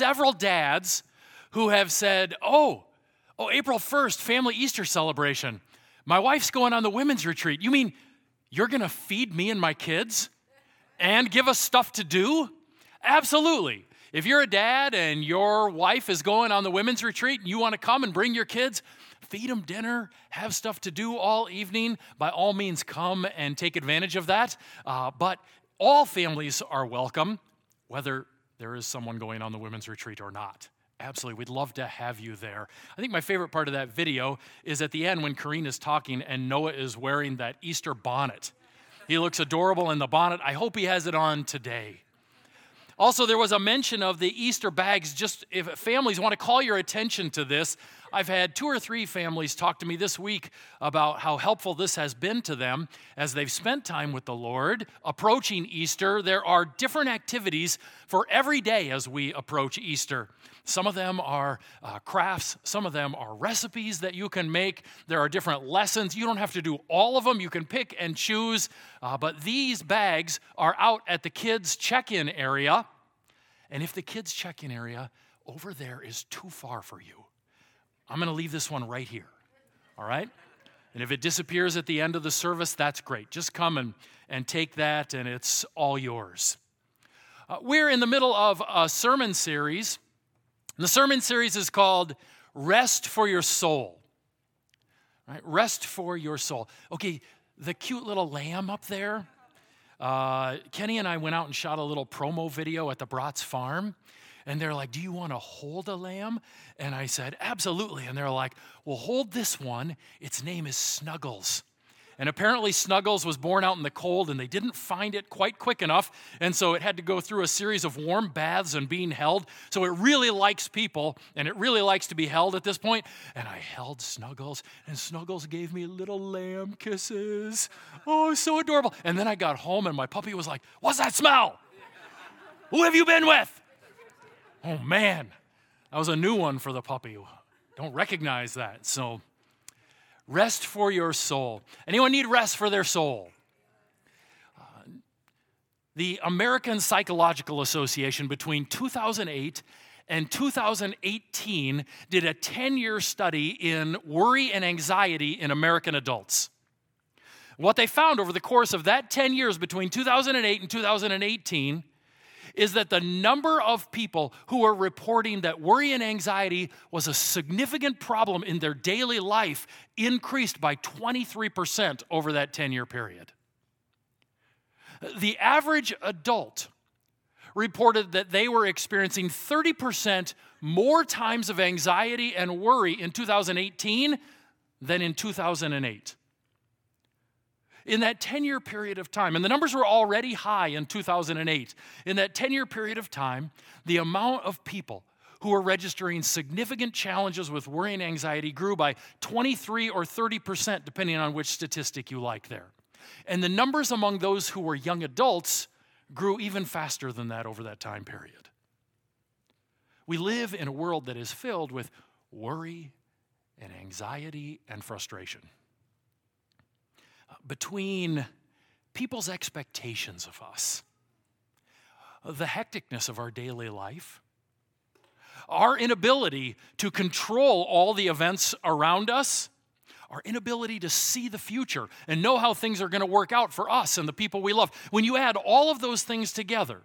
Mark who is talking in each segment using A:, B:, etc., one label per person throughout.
A: several dads who have said, Oh, oh, April 1st, family Easter celebration. My wife's going on the women's retreat. You mean you're going to feed me and my kids and give us stuff to do? Absolutely. If you're a dad and your wife is going on the women's retreat and you want to come and bring your kids, feed them dinner, have stuff to do all evening, by all means come and take advantage of that. Uh, but all families are welcome, whether there is someone going on the women's retreat or not. Absolutely, we'd love to have you there. I think my favorite part of that video is at the end when Kareen is talking and Noah is wearing that Easter bonnet. He looks adorable in the bonnet. I hope he has it on today. Also, there was a mention of the Easter bags. Just if families want to call your attention to this, I've had two or three families talk to me this week about how helpful this has been to them as they've spent time with the Lord. Approaching Easter, there are different activities for every day as we approach Easter. Some of them are uh, crafts, some of them are recipes that you can make. There are different lessons. You don't have to do all of them, you can pick and choose. Uh, but these bags are out at the kids' check in area. And if the kids' check in area over there is too far for you, I'm going to leave this one right here. All right? And if it disappears at the end of the service, that's great. Just come and, and take that, and it's all yours. Uh, we're in the middle of a sermon series. The sermon series is called Rest for Your Soul. Right? Rest for your soul. Okay, the cute little lamb up there. Uh, Kenny and I went out and shot a little promo video at the Bratz farm. And they're like, Do you want to hold a lamb? And I said, Absolutely. And they're like, Well, hold this one. Its name is Snuggles. And apparently, Snuggles was born out in the cold and they didn't find it quite quick enough. And so it had to go through a series of warm baths and being held. So it really likes people and it really likes to be held at this point. And I held Snuggles and Snuggles gave me little lamb kisses. Oh, so adorable. And then I got home and my puppy was like, What's that smell? Who have you been with? Oh man, that was a new one for the puppy. Don't recognize that. So, rest for your soul. Anyone need rest for their soul? Uh, the American Psychological Association between 2008 and 2018 did a 10 year study in worry and anxiety in American adults. What they found over the course of that 10 years between 2008 and 2018 is that the number of people who are reporting that worry and anxiety was a significant problem in their daily life increased by 23% over that 10 year period. The average adult reported that they were experiencing 30% more times of anxiety and worry in 2018 than in 2008 in that 10 year period of time, and the numbers were already high in 2008, in that 10 year period of time, the amount of people who were registering significant challenges with worry and anxiety grew by 23 or 30%, depending on which statistic you like there. And the numbers among those who were young adults grew even faster than that over that time period. We live in a world that is filled with worry and anxiety and frustration between people's expectations of us, the hecticness of our daily life, our inability to control all the events around us, our inability to see the future and know how things are going to work out for us and the people we love. When you add all of those things together,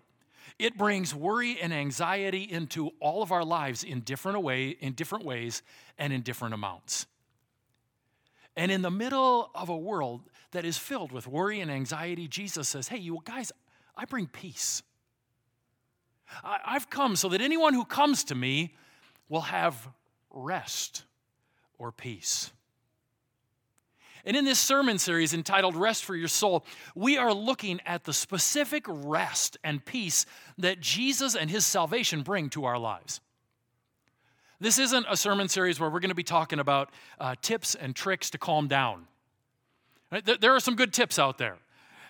A: it brings worry and anxiety into all of our lives in different way, in different ways and in different amounts. And in the middle of a world that is filled with worry and anxiety, Jesus says, Hey, you guys, I bring peace. I've come so that anyone who comes to me will have rest or peace. And in this sermon series entitled Rest for Your Soul, we are looking at the specific rest and peace that Jesus and his salvation bring to our lives. This isn't a sermon series where we're going to be talking about uh, tips and tricks to calm down. There are some good tips out there.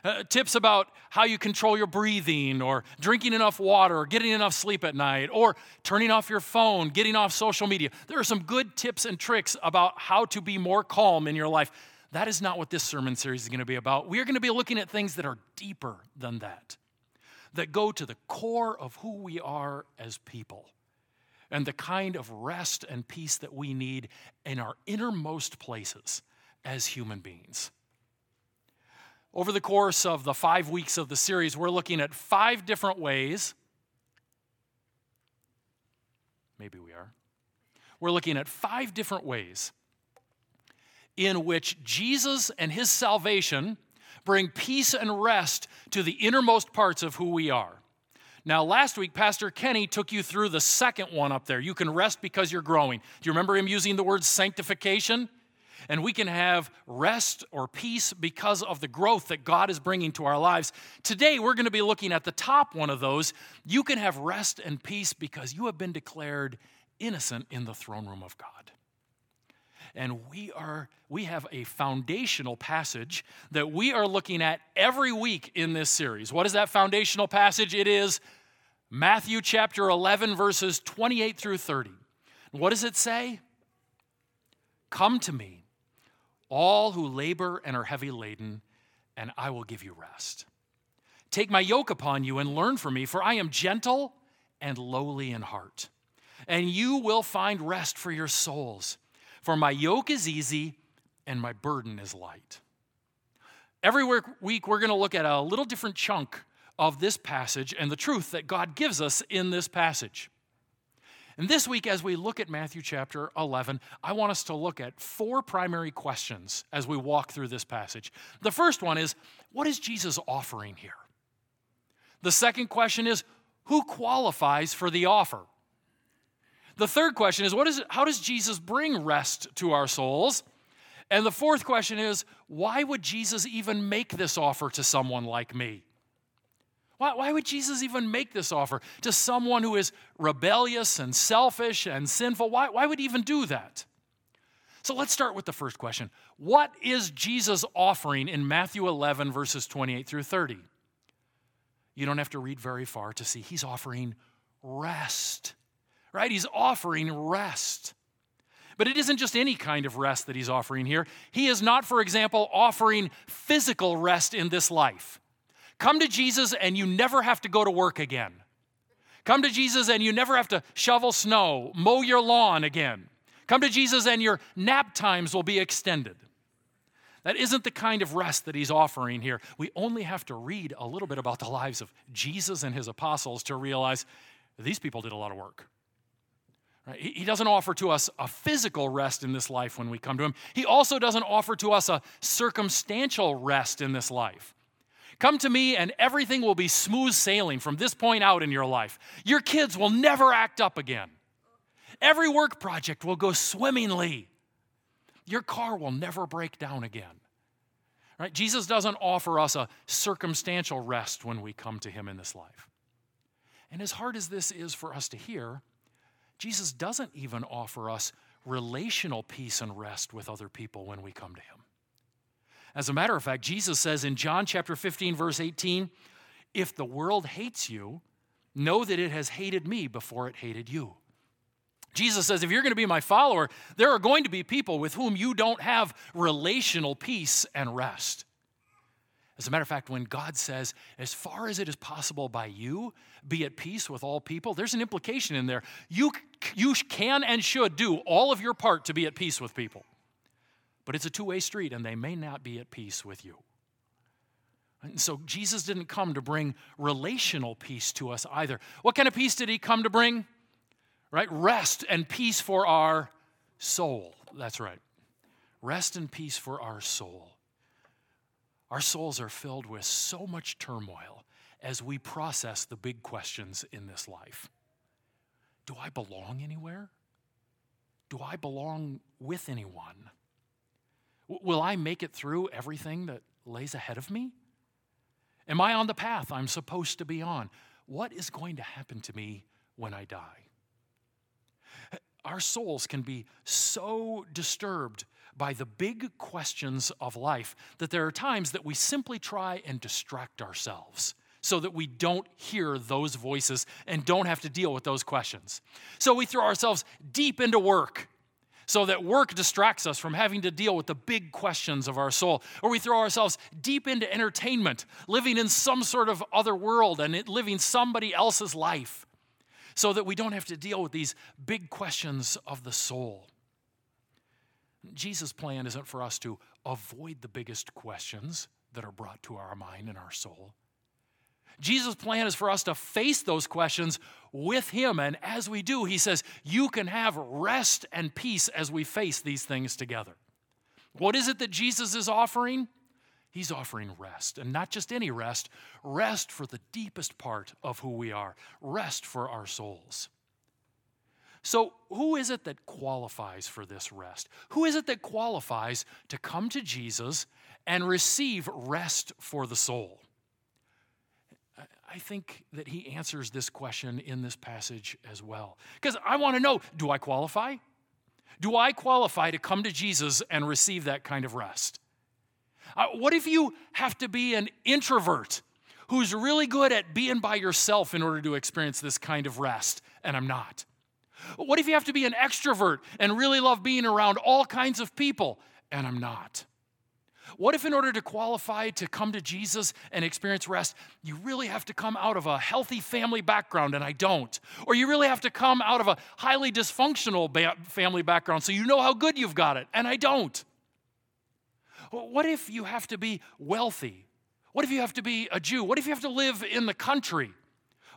A: Uh, tips about how you control your breathing, or drinking enough water, or getting enough sleep at night, or turning off your phone, getting off social media. There are some good tips and tricks about how to be more calm in your life. That is not what this sermon series is going to be about. We are going to be looking at things that are deeper than that, that go to the core of who we are as people and the kind of rest and peace that we need in our innermost places as human beings. Over the course of the five weeks of the series, we're looking at five different ways. Maybe we are. We're looking at five different ways in which Jesus and his salvation bring peace and rest to the innermost parts of who we are. Now, last week, Pastor Kenny took you through the second one up there. You can rest because you're growing. Do you remember him using the word sanctification? And we can have rest or peace because of the growth that God is bringing to our lives. Today, we're going to be looking at the top one of those. You can have rest and peace because you have been declared innocent in the throne room of God. And we are we have a foundational passage that we are looking at every week in this series. What is that foundational passage? It is Matthew chapter 11 verses 28 through 30. What does it say? Come to me, all who labor and are heavy laden, and I will give you rest. Take my yoke upon you and learn from me, for I am gentle and lowly in heart, and you will find rest for your souls. For my yoke is easy and my burden is light. Every week, we're going to look at a little different chunk of this passage and the truth that God gives us in this passage. And this week, as we look at Matthew chapter 11, I want us to look at four primary questions as we walk through this passage. The first one is what is Jesus offering here? The second question is who qualifies for the offer? The third question is what is how does Jesus bring rest to our souls? And the fourth question is why would Jesus even make this offer to someone like me? Why, why would Jesus even make this offer to someone who is rebellious and selfish and sinful? Why, why would he even do that? So let's start with the first question. What is Jesus offering in Matthew 11, verses 28 through 30? You don't have to read very far to see he's offering rest right? He's offering rest. But it isn't just any kind of rest that he's offering here. He is not, for example, offering physical rest in this life. Come to Jesus and you never have to go to work again. Come to Jesus and you never have to shovel snow, mow your lawn again. Come to Jesus and your nap times will be extended. That isn't the kind of rest that he's offering here. We only have to read a little bit about the lives of Jesus and his apostles to realize these people did a lot of work. Right? He doesn't offer to us a physical rest in this life when we come to Him. He also doesn't offer to us a circumstantial rest in this life. Come to me, and everything will be smooth sailing from this point out in your life. Your kids will never act up again. Every work project will go swimmingly. Your car will never break down again. Right? Jesus doesn't offer us a circumstantial rest when we come to Him in this life. And as hard as this is for us to hear, Jesus doesn't even offer us relational peace and rest with other people when we come to him. As a matter of fact, Jesus says in John chapter 15 verse 18, if the world hates you, know that it has hated me before it hated you. Jesus says, if you're going to be my follower, there are going to be people with whom you don't have relational peace and rest. As a matter of fact, when God says, as far as it is possible by you, be at peace with all people, there's an implication in there. You, you can and should do all of your part to be at peace with people. But it's a two way street, and they may not be at peace with you. And so Jesus didn't come to bring relational peace to us either. What kind of peace did he come to bring? Right? Rest and peace for our soul. That's right. Rest and peace for our soul. Our souls are filled with so much turmoil as we process the big questions in this life. Do I belong anywhere? Do I belong with anyone? Will I make it through everything that lays ahead of me? Am I on the path I'm supposed to be on? What is going to happen to me when I die? Our souls can be so disturbed by the big questions of life that there are times that we simply try and distract ourselves so that we don't hear those voices and don't have to deal with those questions. So we throw ourselves deep into work so that work distracts us from having to deal with the big questions of our soul. Or we throw ourselves deep into entertainment, living in some sort of other world and living somebody else's life so that we don't have to deal with these big questions of the soul. Jesus' plan isn't for us to avoid the biggest questions that are brought to our mind and our soul. Jesus' plan is for us to face those questions with Him. And as we do, He says, You can have rest and peace as we face these things together. What is it that Jesus is offering? He's offering rest, and not just any rest, rest for the deepest part of who we are, rest for our souls. So, who is it that qualifies for this rest? Who is it that qualifies to come to Jesus and receive rest for the soul? I think that he answers this question in this passage as well. Because I want to know do I qualify? Do I qualify to come to Jesus and receive that kind of rest? Uh, what if you have to be an introvert who's really good at being by yourself in order to experience this kind of rest, and I'm not? What if you have to be an extrovert and really love being around all kinds of people, and I'm not? What if, in order to qualify to come to Jesus and experience rest, you really have to come out of a healthy family background and I don't? Or you really have to come out of a highly dysfunctional ba- family background so you know how good you've got it and I don't? What if you have to be wealthy? What if you have to be a Jew? What if you have to live in the country?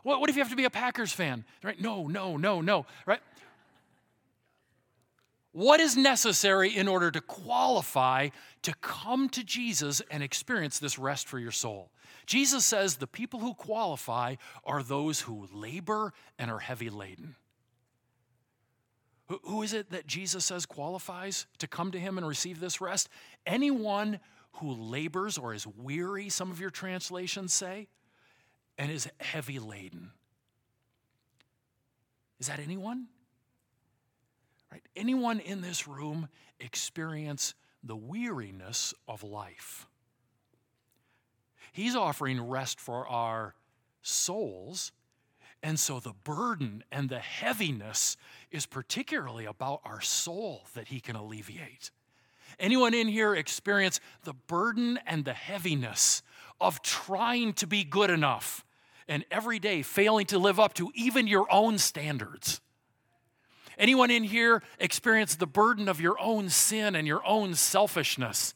A: What, what if you have to be a Packers fan? Right? No, no, no, no. Right? What is necessary in order to qualify to come to Jesus and experience this rest for your soul? Jesus says the people who qualify are those who labor and are heavy laden. Who is it that Jesus says qualifies to come to him and receive this rest? Anyone who labors or is weary, some of your translations say, and is heavy laden. Is that anyone? Right? Anyone in this room experience the weariness of life? He's offering rest for our souls and so the burden and the heaviness is particularly about our soul that he can alleviate. Anyone in here experience the burden and the heaviness of trying to be good enough and every day failing to live up to even your own standards? Anyone in here experience the burden of your own sin and your own selfishness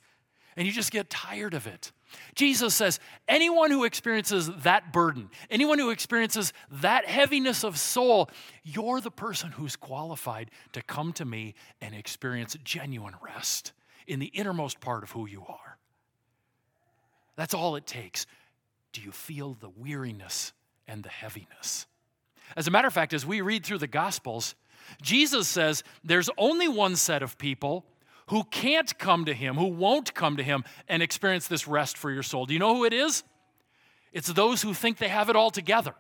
A: and you just get tired of it? Jesus says, anyone who experiences that burden, anyone who experiences that heaviness of soul, you're the person who's qualified to come to me and experience genuine rest in the innermost part of who you are. That's all it takes. Do you feel the weariness and the heaviness? As a matter of fact, as we read through the Gospels, Jesus says there's only one set of people who can't come to him, who won't come to him and experience this rest for your soul. Do you know who it is? It's those who think they have it all together.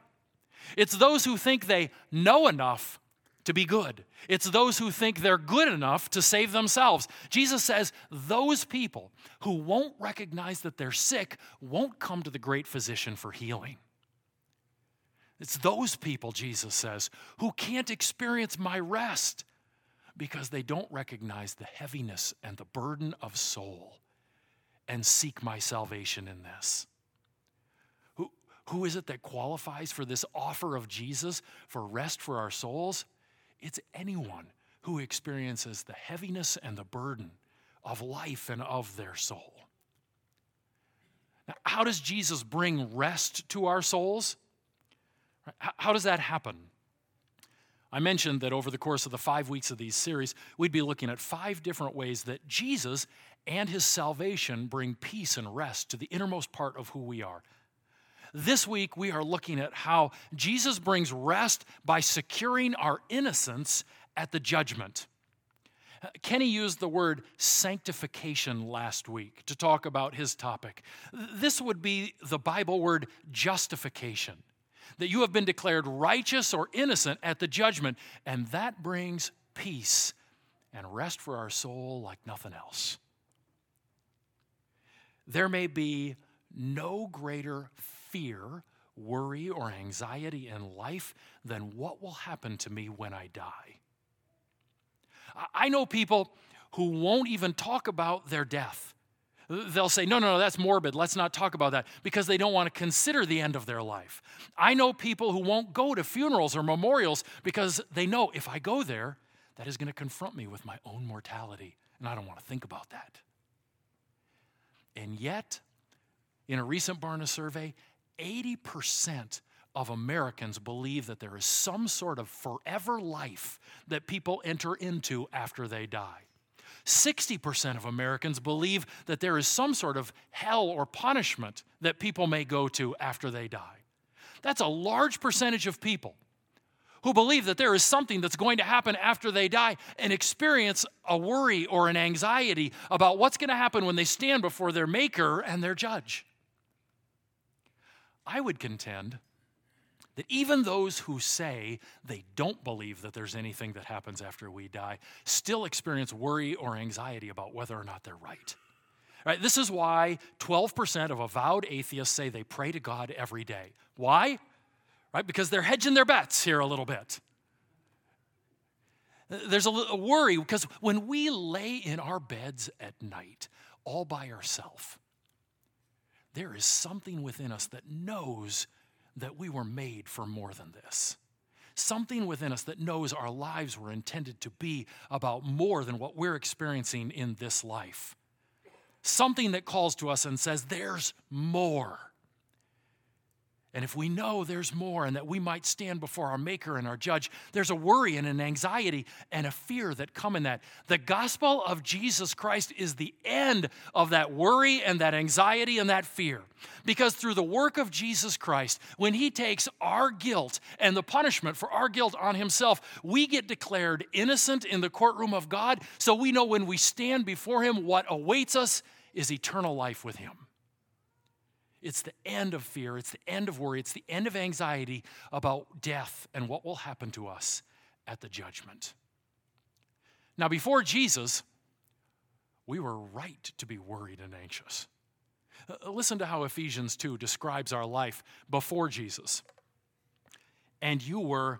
A: It's those who think they know enough to be good. It's those who think they're good enough to save themselves. Jesus says those people who won't recognize that they're sick won't come to the great physician for healing. It's those people, Jesus says, who can't experience my rest because they don't recognize the heaviness and the burden of soul and seek my salvation in this. Who, who is it that qualifies for this offer of Jesus for rest for our souls? It's anyone who experiences the heaviness and the burden of life and of their soul. Now, how does Jesus bring rest to our souls? How does that happen? I mentioned that over the course of the five weeks of these series, we'd be looking at five different ways that Jesus and his salvation bring peace and rest to the innermost part of who we are. This week, we are looking at how Jesus brings rest by securing our innocence at the judgment. Kenny used the word sanctification last week to talk about his topic. This would be the Bible word justification that you have been declared righteous or innocent at the judgment, and that brings peace and rest for our soul like nothing else. There may be no greater fear, worry, or anxiety in life than what will happen to me when I die. I know people who won't even talk about their death They'll say, no, no, no, that's morbid. Let's not talk about that because they don't want to consider the end of their life. I know people who won't go to funerals or memorials because they know if I go there, that is going to confront me with my own mortality, and I don't want to think about that. And yet, in a recent Barna survey, 80% of Americans believe that there is some sort of forever life that people enter into after they die. 60% of Americans believe that there is some sort of hell or punishment that people may go to after they die. That's a large percentage of people who believe that there is something that's going to happen after they die and experience a worry or an anxiety about what's going to happen when they stand before their maker and their judge. I would contend that even those who say they don't believe that there's anything that happens after we die still experience worry or anxiety about whether or not they're right. Right, this is why 12% of avowed atheists say they pray to God every day. Why? Right? Because they're hedging their bets here a little bit. There's a, a worry because when we lay in our beds at night all by ourselves, there is something within us that knows that we were made for more than this. Something within us that knows our lives were intended to be about more than what we're experiencing in this life. Something that calls to us and says, There's more. And if we know there's more and that we might stand before our Maker and our Judge, there's a worry and an anxiety and a fear that come in that. The gospel of Jesus Christ is the end of that worry and that anxiety and that fear. Because through the work of Jesus Christ, when He takes our guilt and the punishment for our guilt on Himself, we get declared innocent in the courtroom of God. So we know when we stand before Him, what awaits us is eternal life with Him. It's the end of fear, it's the end of worry, it's the end of anxiety about death and what will happen to us at the judgment. Now, before Jesus, we were right to be worried and anxious. Uh, listen to how Ephesians 2 describes our life before Jesus. And you were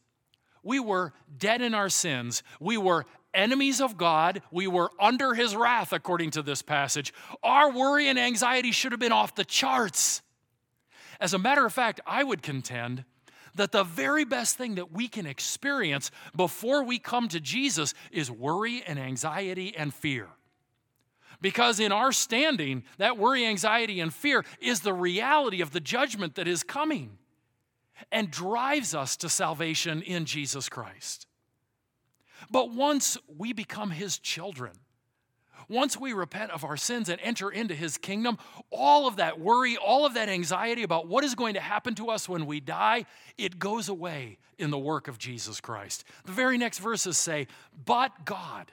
A: we were dead in our sins. We were enemies of God. We were under his wrath, according to this passage. Our worry and anxiety should have been off the charts. As a matter of fact, I would contend that the very best thing that we can experience before we come to Jesus is worry and anxiety and fear. Because in our standing, that worry, anxiety, and fear is the reality of the judgment that is coming and drives us to salvation in Jesus Christ. But once we become his children, once we repent of our sins and enter into his kingdom, all of that worry, all of that anxiety about what is going to happen to us when we die, it goes away in the work of Jesus Christ. The very next verses say, But God,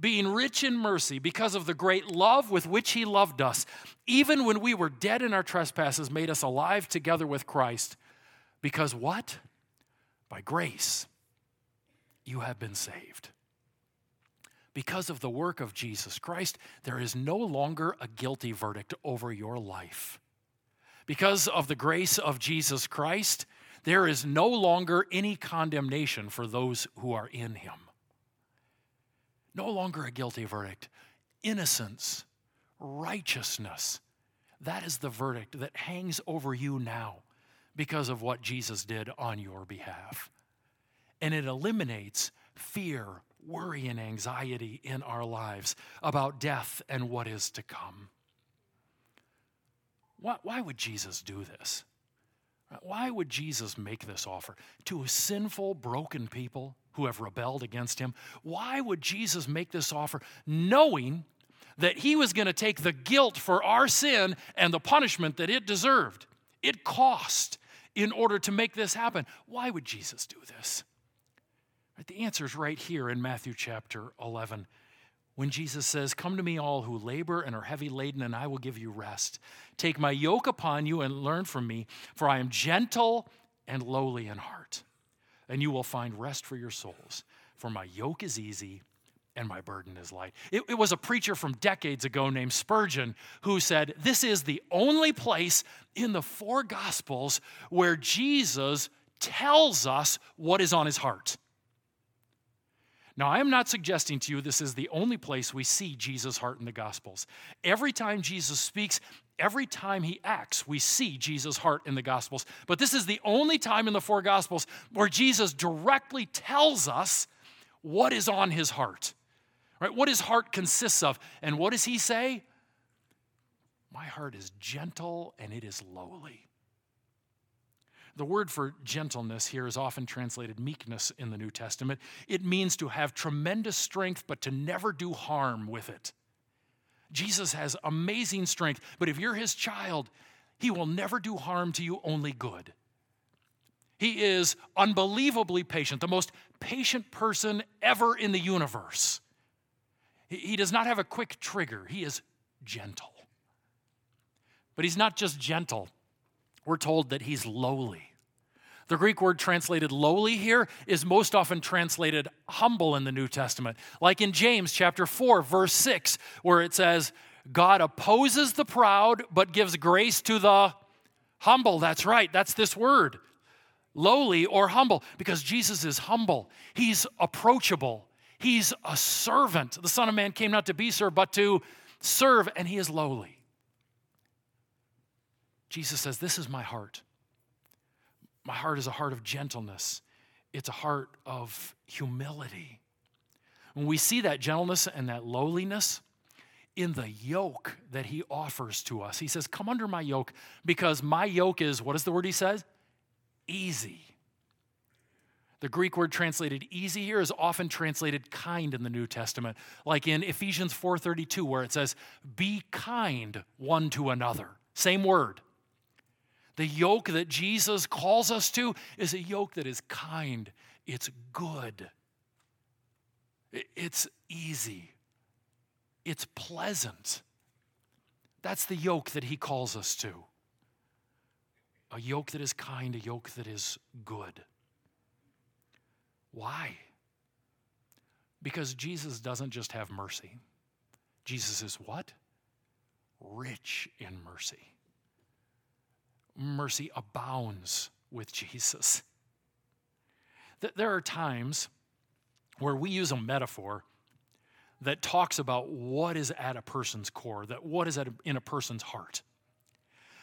A: being rich in mercy because of the great love with which he loved us, even when we were dead in our trespasses, made us alive together with Christ. Because what? By grace you have been saved. Because of the work of Jesus Christ, there is no longer a guilty verdict over your life. Because of the grace of Jesus Christ, there is no longer any condemnation for those who are in Him. No longer a guilty verdict. Innocence, righteousness. That is the verdict that hangs over you now because of what Jesus did on your behalf and it eliminates fear, worry, and anxiety in our lives about death and what is to come. Why, why would Jesus do this? Why would Jesus make this offer to a sinful, broken people who have rebelled against him? Why would Jesus make this offer knowing that he was going to take the guilt for our sin and the punishment that it deserved? It cost in order to make this happen. Why would Jesus do this? The answer is right here in Matthew chapter 11. when Jesus says, Come to me, all who labor and are heavy laden, and I will give you rest. Take my yoke upon you and learn from me, for I am gentle and lowly in heart, and you will find rest for your souls. For my yoke is easy and my burden is light. It, it, was a preacher from decades ago named Spurgeon who said, This is the only place in the four Gospels where Jesus tells us what is on his heart. Now, I am not suggesting to you this is the only place we see Jesus' heart in the Gospels. Every time Jesus speaks, every time he acts, we see Jesus' heart in the Gospels. But this is the only time in the four Gospels where Jesus directly tells us what is on his heart, right? What his heart consists of. And what does he say? My heart is gentle and it is lowly. The word for gentleness here is often translated meekness in the New Testament. It means to have tremendous strength, but to never do harm with it. Jesus has amazing strength, but if you're his child, he will never do harm to you, only good. He is unbelievably patient, the most patient person ever in the universe. He does not have a quick trigger, he is gentle. But he's not just gentle, we're told that he's lowly. The Greek word translated lowly here is most often translated humble in the New Testament, like in James chapter 4 verse 6 where it says God opposes the proud but gives grace to the humble. That's right. That's this word. Lowly or humble because Jesus is humble. He's approachable. He's a servant. The Son of Man came not to be served but to serve and he is lowly. Jesus says, This is my heart. My heart is a heart of gentleness, it's a heart of humility. When we see that gentleness and that lowliness in the yoke that he offers to us, he says, Come under my yoke because my yoke is, what is the word he says? Easy. The Greek word translated easy here is often translated kind in the New Testament, like in Ephesians 4:32 where it says be kind one to another. Same word. The yoke that Jesus calls us to is a yoke that is kind, it's good, it's easy, it's pleasant. That's the yoke that he calls us to. A yoke that is kind, a yoke that is good. Why? Because Jesus doesn't just have mercy. Jesus is what? Rich in mercy mercy abounds with Jesus. There are times where we use a metaphor that talks about what is at a person's core, that what is at a, in a person's heart.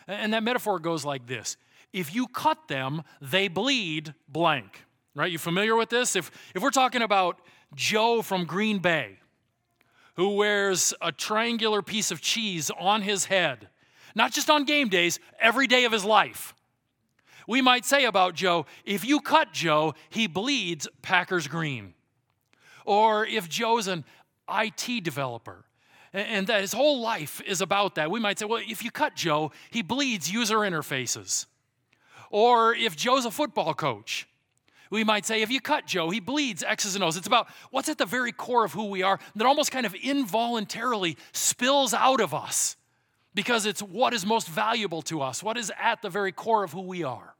A: And that metaphor goes like this If you cut them, they bleed blank. Right? You familiar with this? If, if we're talking about Joe from Green Bay, who wears a triangular piece of cheese on his head not just on game days, every day of his life. We might say about Joe if you cut Joe, he bleeds Packers green. Or if Joe's an IT developer and that his whole life is about that, we might say, well, if you cut Joe, he bleeds user interfaces. Or if Joe's a football coach, we might say, if you cut Joe, he bleeds X's and O's. It's about what's at the very core of who we are that almost kind of involuntarily spills out of us because it's what is most valuable to us, what is at the very core of who we are.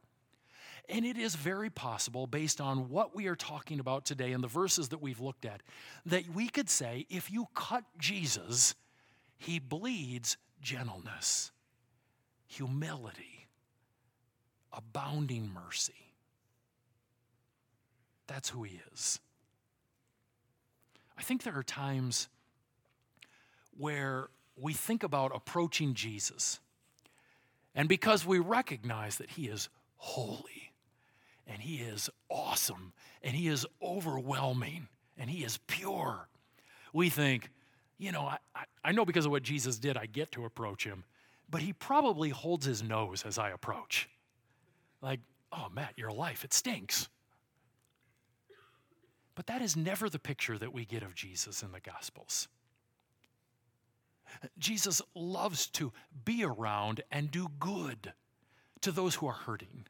A: And it is very possible, based on what we are talking about today and the verses that we've looked at, that we could say if you cut Jesus, he bleeds gentleness, humility, abounding mercy. That's who he is. I think there are times where we think about approaching Jesus, and because we recognize that He is holy, and He is awesome, and He is overwhelming, and He is pure, we think, you know, I, I, I know because of what Jesus did, I get to approach Him, but He probably holds His nose as I approach. Like, oh, Matt, your life, it stinks. But that is never the picture that we get of Jesus in the Gospels. Jesus loves to be around and do good to those who are hurting,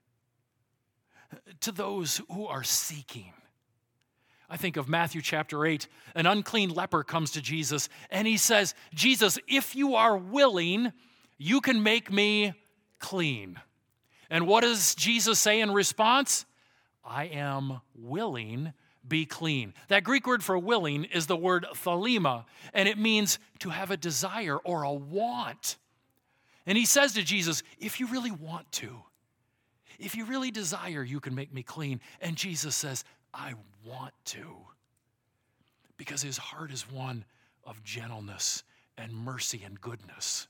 A: to those who are seeking. I think of Matthew chapter 8. An unclean leper comes to Jesus and he says, Jesus, if you are willing, you can make me clean. And what does Jesus say in response? I am willing, be clean. That Greek word for willing is the word thelema, and it means to have a desire or a want. And he says to Jesus, If you really want to, if you really desire, you can make me clean. And Jesus says, I want to. Because his heart is one of gentleness and mercy and goodness.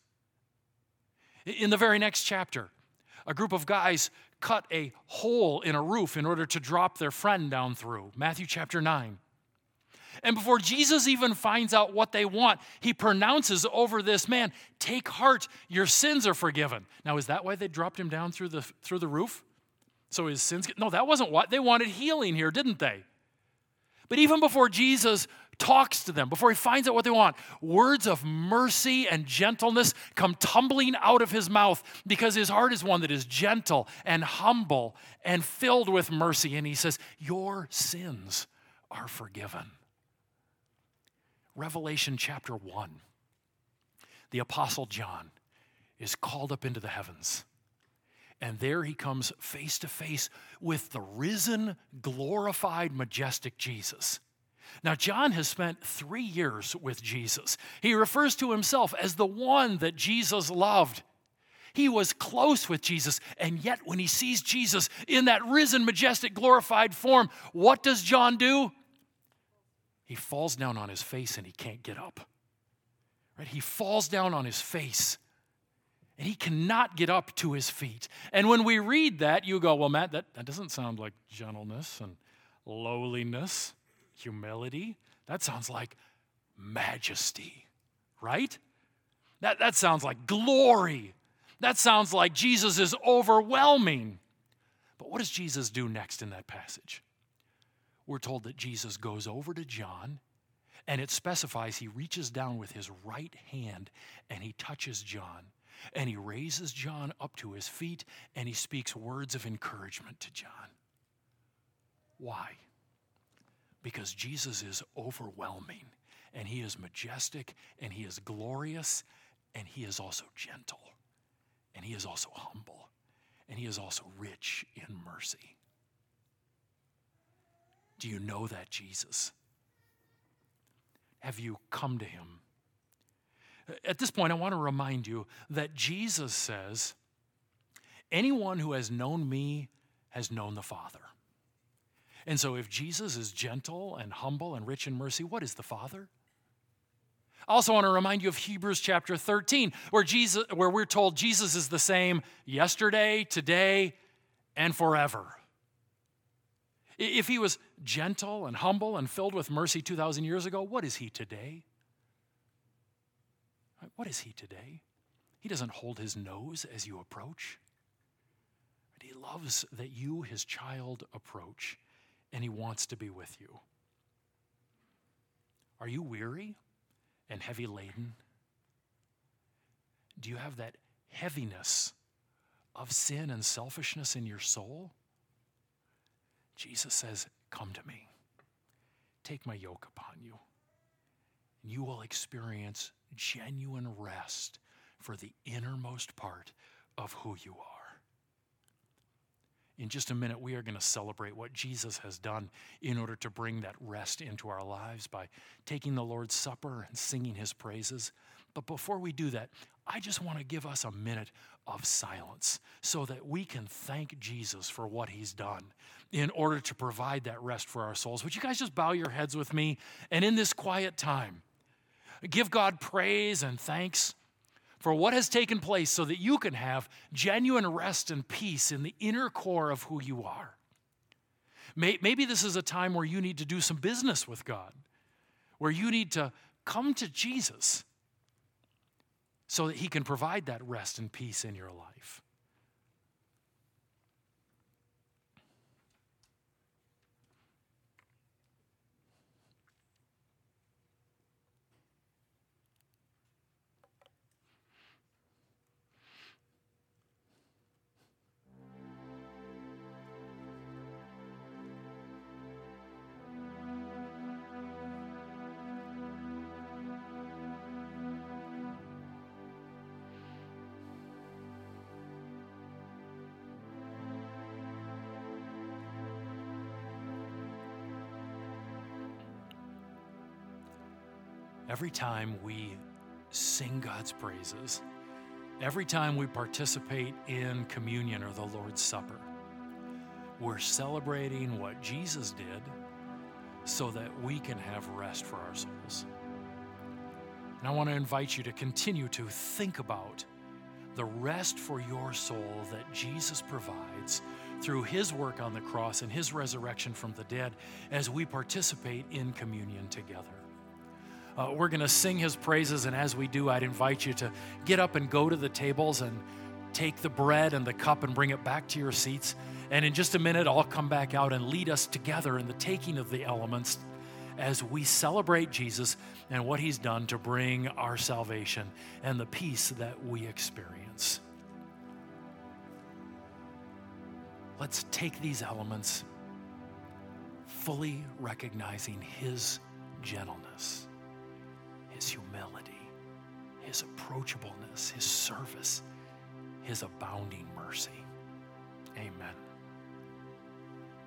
A: In the very next chapter, a group of guys cut a hole in a roof in order to drop their friend down through. Matthew chapter 9. And before Jesus even finds out what they want, he pronounces over this man, Take heart, your sins are forgiven. Now, is that why they dropped him down through the, through the roof? So his sins, no, that wasn't what. They wanted healing here, didn't they? But even before Jesus talks to them, before he finds out what they want, words of mercy and gentleness come tumbling out of his mouth because his heart is one that is gentle and humble and filled with mercy. And he says, Your sins are forgiven. Revelation chapter 1, the Apostle John is called up into the heavens. And there he comes face to face with the risen, glorified, majestic Jesus. Now, John has spent three years with Jesus. He refers to himself as the one that Jesus loved. He was close with Jesus, and yet when he sees Jesus in that risen, majestic, glorified form, what does John do? he falls down on his face and he can't get up. Right? He falls down on his face and he cannot get up to his feet. And when we read that, you go, well, Matt, that, that doesn't sound like gentleness and lowliness, humility. That sounds like majesty, right? That, that sounds like glory. That sounds like Jesus is overwhelming. But what does Jesus do next in that passage? we're told that Jesus goes over to John and it specifies he reaches down with his right hand and he touches John and he raises John up to his feet and he speaks words of encouragement to John. Why? Because Jesus is overwhelming and he is majestic and he is glorious and he is also gentle and he is also humble and he is also rich in mercy. Do you know that Jesus? Have you come to him? At this point, I want to remind you that Jesus says, Anyone who has known me has known the Father. And so, if Jesus is gentle and humble and rich in mercy, what is the Father? I also want to remind you of Hebrews chapter 13, where, Jesus, where we're told Jesus is the same yesterday, today, and forever. If he was gentle and humble and filled with mercy 2,000 years ago, what is he today? What is he today? He doesn't hold his nose as you approach. He loves that you, his child, approach, and he wants to be with you. Are you weary and heavy laden? Do you have that heaviness of sin and selfishness in your soul? Jesus says, Come to me. Take my yoke upon you. And you will experience genuine rest for the innermost part of who you are. In just a minute, we are going to celebrate what Jesus has done in order to bring that rest into our lives by taking the Lord's Supper and singing his praises. But before we do that, I just want to give us a minute of silence so that we can thank Jesus for what he's done in order to provide that rest for our souls. Would you guys just bow your heads with me? And in this quiet time, give God praise and thanks for what has taken place so that you can have genuine rest and peace in the inner core of who you are. Maybe this is a time where you need to do some business with God, where you need to come to Jesus so that He can provide that rest and peace in your life. Every time we sing God's praises, every time we participate in communion or the Lord's Supper, we're celebrating what Jesus did so that we can have rest for our souls. And I want to invite you to continue to think about the rest for your soul that Jesus provides through his work on the cross and his resurrection from the dead as we participate in communion together. Uh, we're going to sing his praises, and as we do, I'd invite you to get up and go to the tables and take the bread and the cup and bring it back to your seats. And in just a minute, I'll come back out and lead us together in the taking of the elements as we celebrate Jesus and what he's done to bring our salvation and the peace that we experience. Let's take these elements fully recognizing his gentleness, his humility, his approachableness, his service, his abounding mercy. Amen.